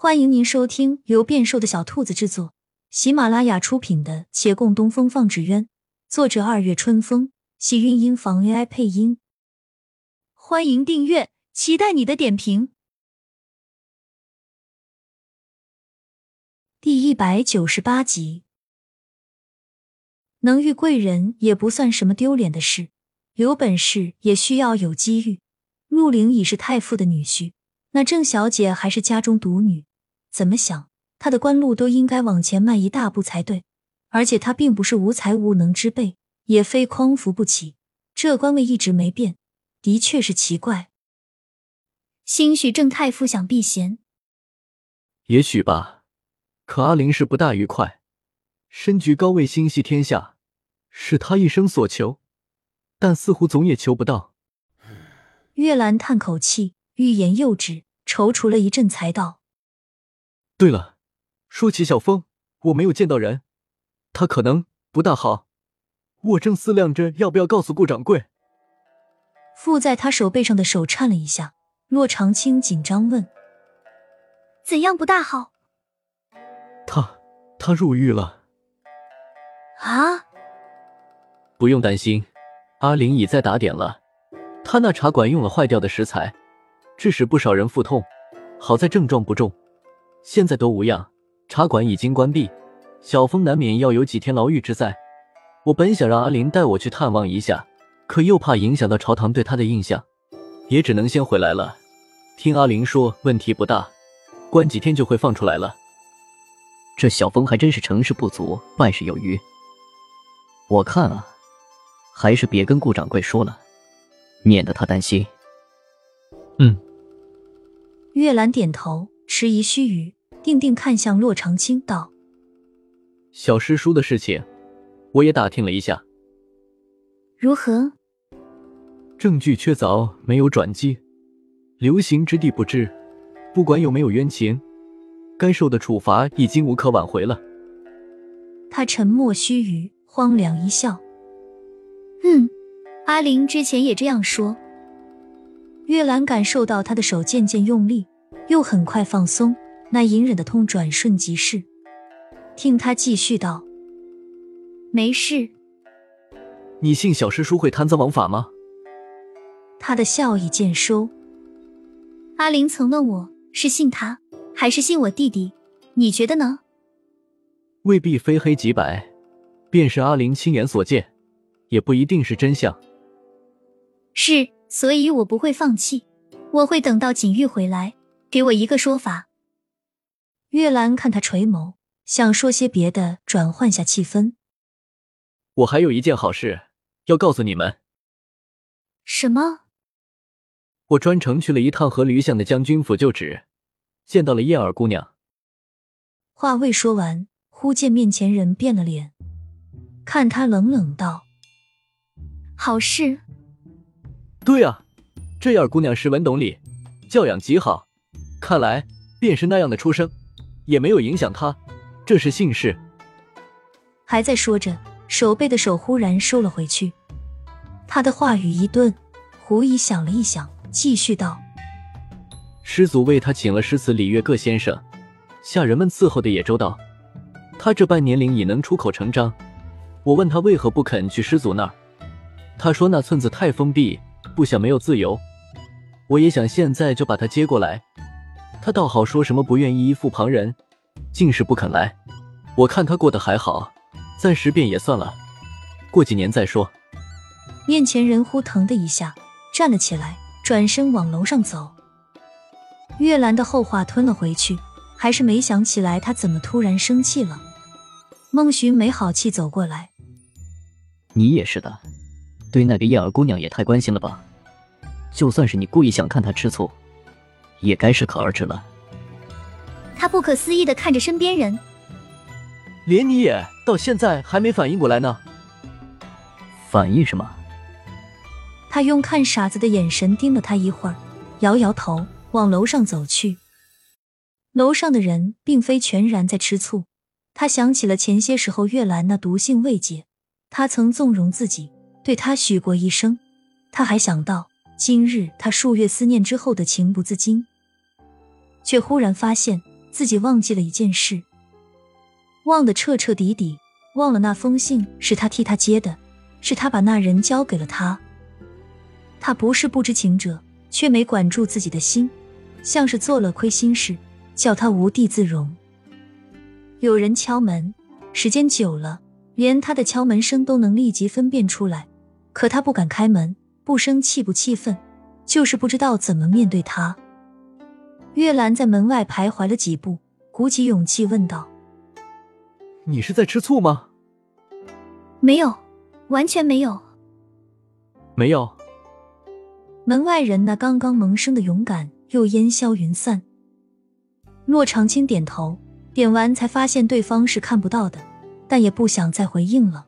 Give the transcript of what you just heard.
欢迎您收听由变瘦的小兔子制作、喜马拉雅出品的《且共东风放纸鸢》，作者二月春风，喜韵音房 AI 配音。欢迎订阅，期待你的点评。第一百九十八集，能遇贵人也不算什么丢脸的事，有本事也需要有机遇。陆凌已是太傅的女婿，那郑小姐还是家中独女。怎么想，他的官路都应该往前迈一大步才对。而且他并不是无才无能之辈，也非匡扶不起，这官位一直没变，的确是奇怪。兴许郑太傅想避嫌，也许吧。可阿玲是不大愉快，身居高位，心系天下，是他一生所求，但似乎总也求不到。月兰叹口气，欲言又止，踌躇了一阵，才道。对了，说起小峰，我没有见到人，他可能不大好。我正思量着要不要告诉顾掌柜。附在他手背上的手颤了一下，洛长青紧张问：“怎样不大好？”他他入狱了。啊！不用担心，阿玲已在打点了。他那茶馆用了坏掉的食材，致使不少人腹痛，好在症状不重。现在都无恙，茶馆已经关闭，小峰难免要有几天牢狱之灾。我本想让阿林带我去探望一下，可又怕影响到朝堂对他的印象，也只能先回来了。听阿林说问题不大，关几天就会放出来了。这小峰还真是成事不足败事有余。我看啊，还是别跟顾掌柜说了，免得他担心。嗯。月兰点头。迟疑须臾，定定看向洛长青，道：“小师叔的事情，我也打听了一下。如何？证据确凿，没有转机，流刑之地不知。不管有没有冤情，该受的处罚已经无可挽回了。”他沉默须臾，荒凉一笑：“嗯，阿玲之前也这样说。”月兰感受到他的手渐渐用力。又很快放松，那隐忍的痛转瞬即逝。听他继续道：“没事。”你信小师叔会贪赃枉法吗？他的笑意渐收。阿玲曾问我是信他，还是信我弟弟？你觉得呢？未必非黑即白，便是阿玲亲眼所见，也不一定是真相。是，所以我不会放弃，我会等到锦玉回来。给我一个说法。月兰看他垂眸，想说些别的，转换下气氛。我还有一件好事要告诉你们。什么？我专程去了一趟和驴巷的将军府就职，见到了燕儿姑娘。话未说完，忽见面前人变了脸，看他冷冷道：“好事？”对啊，这燕儿姑娘识文懂礼，教养极好。看来便是那样的出生，也没有影响他，这是幸事。还在说着，手背的手忽然收了回去。他的话语一顿，狐疑想了一想，继续道：“师祖为他请了诗词礼乐各先生，下人们伺候的也周到。他这般年龄已能出口成章。我问他为何不肯去师祖那儿，他说那村子太封闭，不想没有自由。我也想现在就把他接过来。”他倒好，说什么不愿意依附旁人，竟是不肯来。我看他过得还好，暂时便也算了，过几年再说。面前人忽腾的一下站了起来，转身往楼上走。月兰的后话吞了回去，还是没想起来他怎么突然生气了。孟寻没好气走过来：“你也是的，对那个燕儿姑娘也太关心了吧？就算是你故意想看她吃醋。”也该适可而止了。他不可思议的看着身边人，连你也到现在还没反应过来呢。反应什么？他用看傻子的眼神盯了他一会儿，摇摇头，往楼上走去。楼上的人并非全然在吃醋，他想起了前些时候月兰那毒性未解，他曾纵容自己，对他许过一生。他还想到。今日他数月思念之后的情不自禁，却忽然发现自己忘记了一件事，忘得彻彻底底，忘了那封信是他替他接的，是他把那人交给了他。他不是不知情者，却没管住自己的心，像是做了亏心事，叫他无地自容。有人敲门，时间久了，连他的敲门声都能立即分辨出来，可他不敢开门，不生气不气愤，就是不知道怎么面对他。月兰在门外徘徊了几步，鼓起勇气问道：“你是在吃醋吗？”“没有，完全没有。”“没有。”门外人那刚刚萌生的勇敢又烟消云散。骆长青点头，点完才发现对方是看不到的，但也不想再回应了。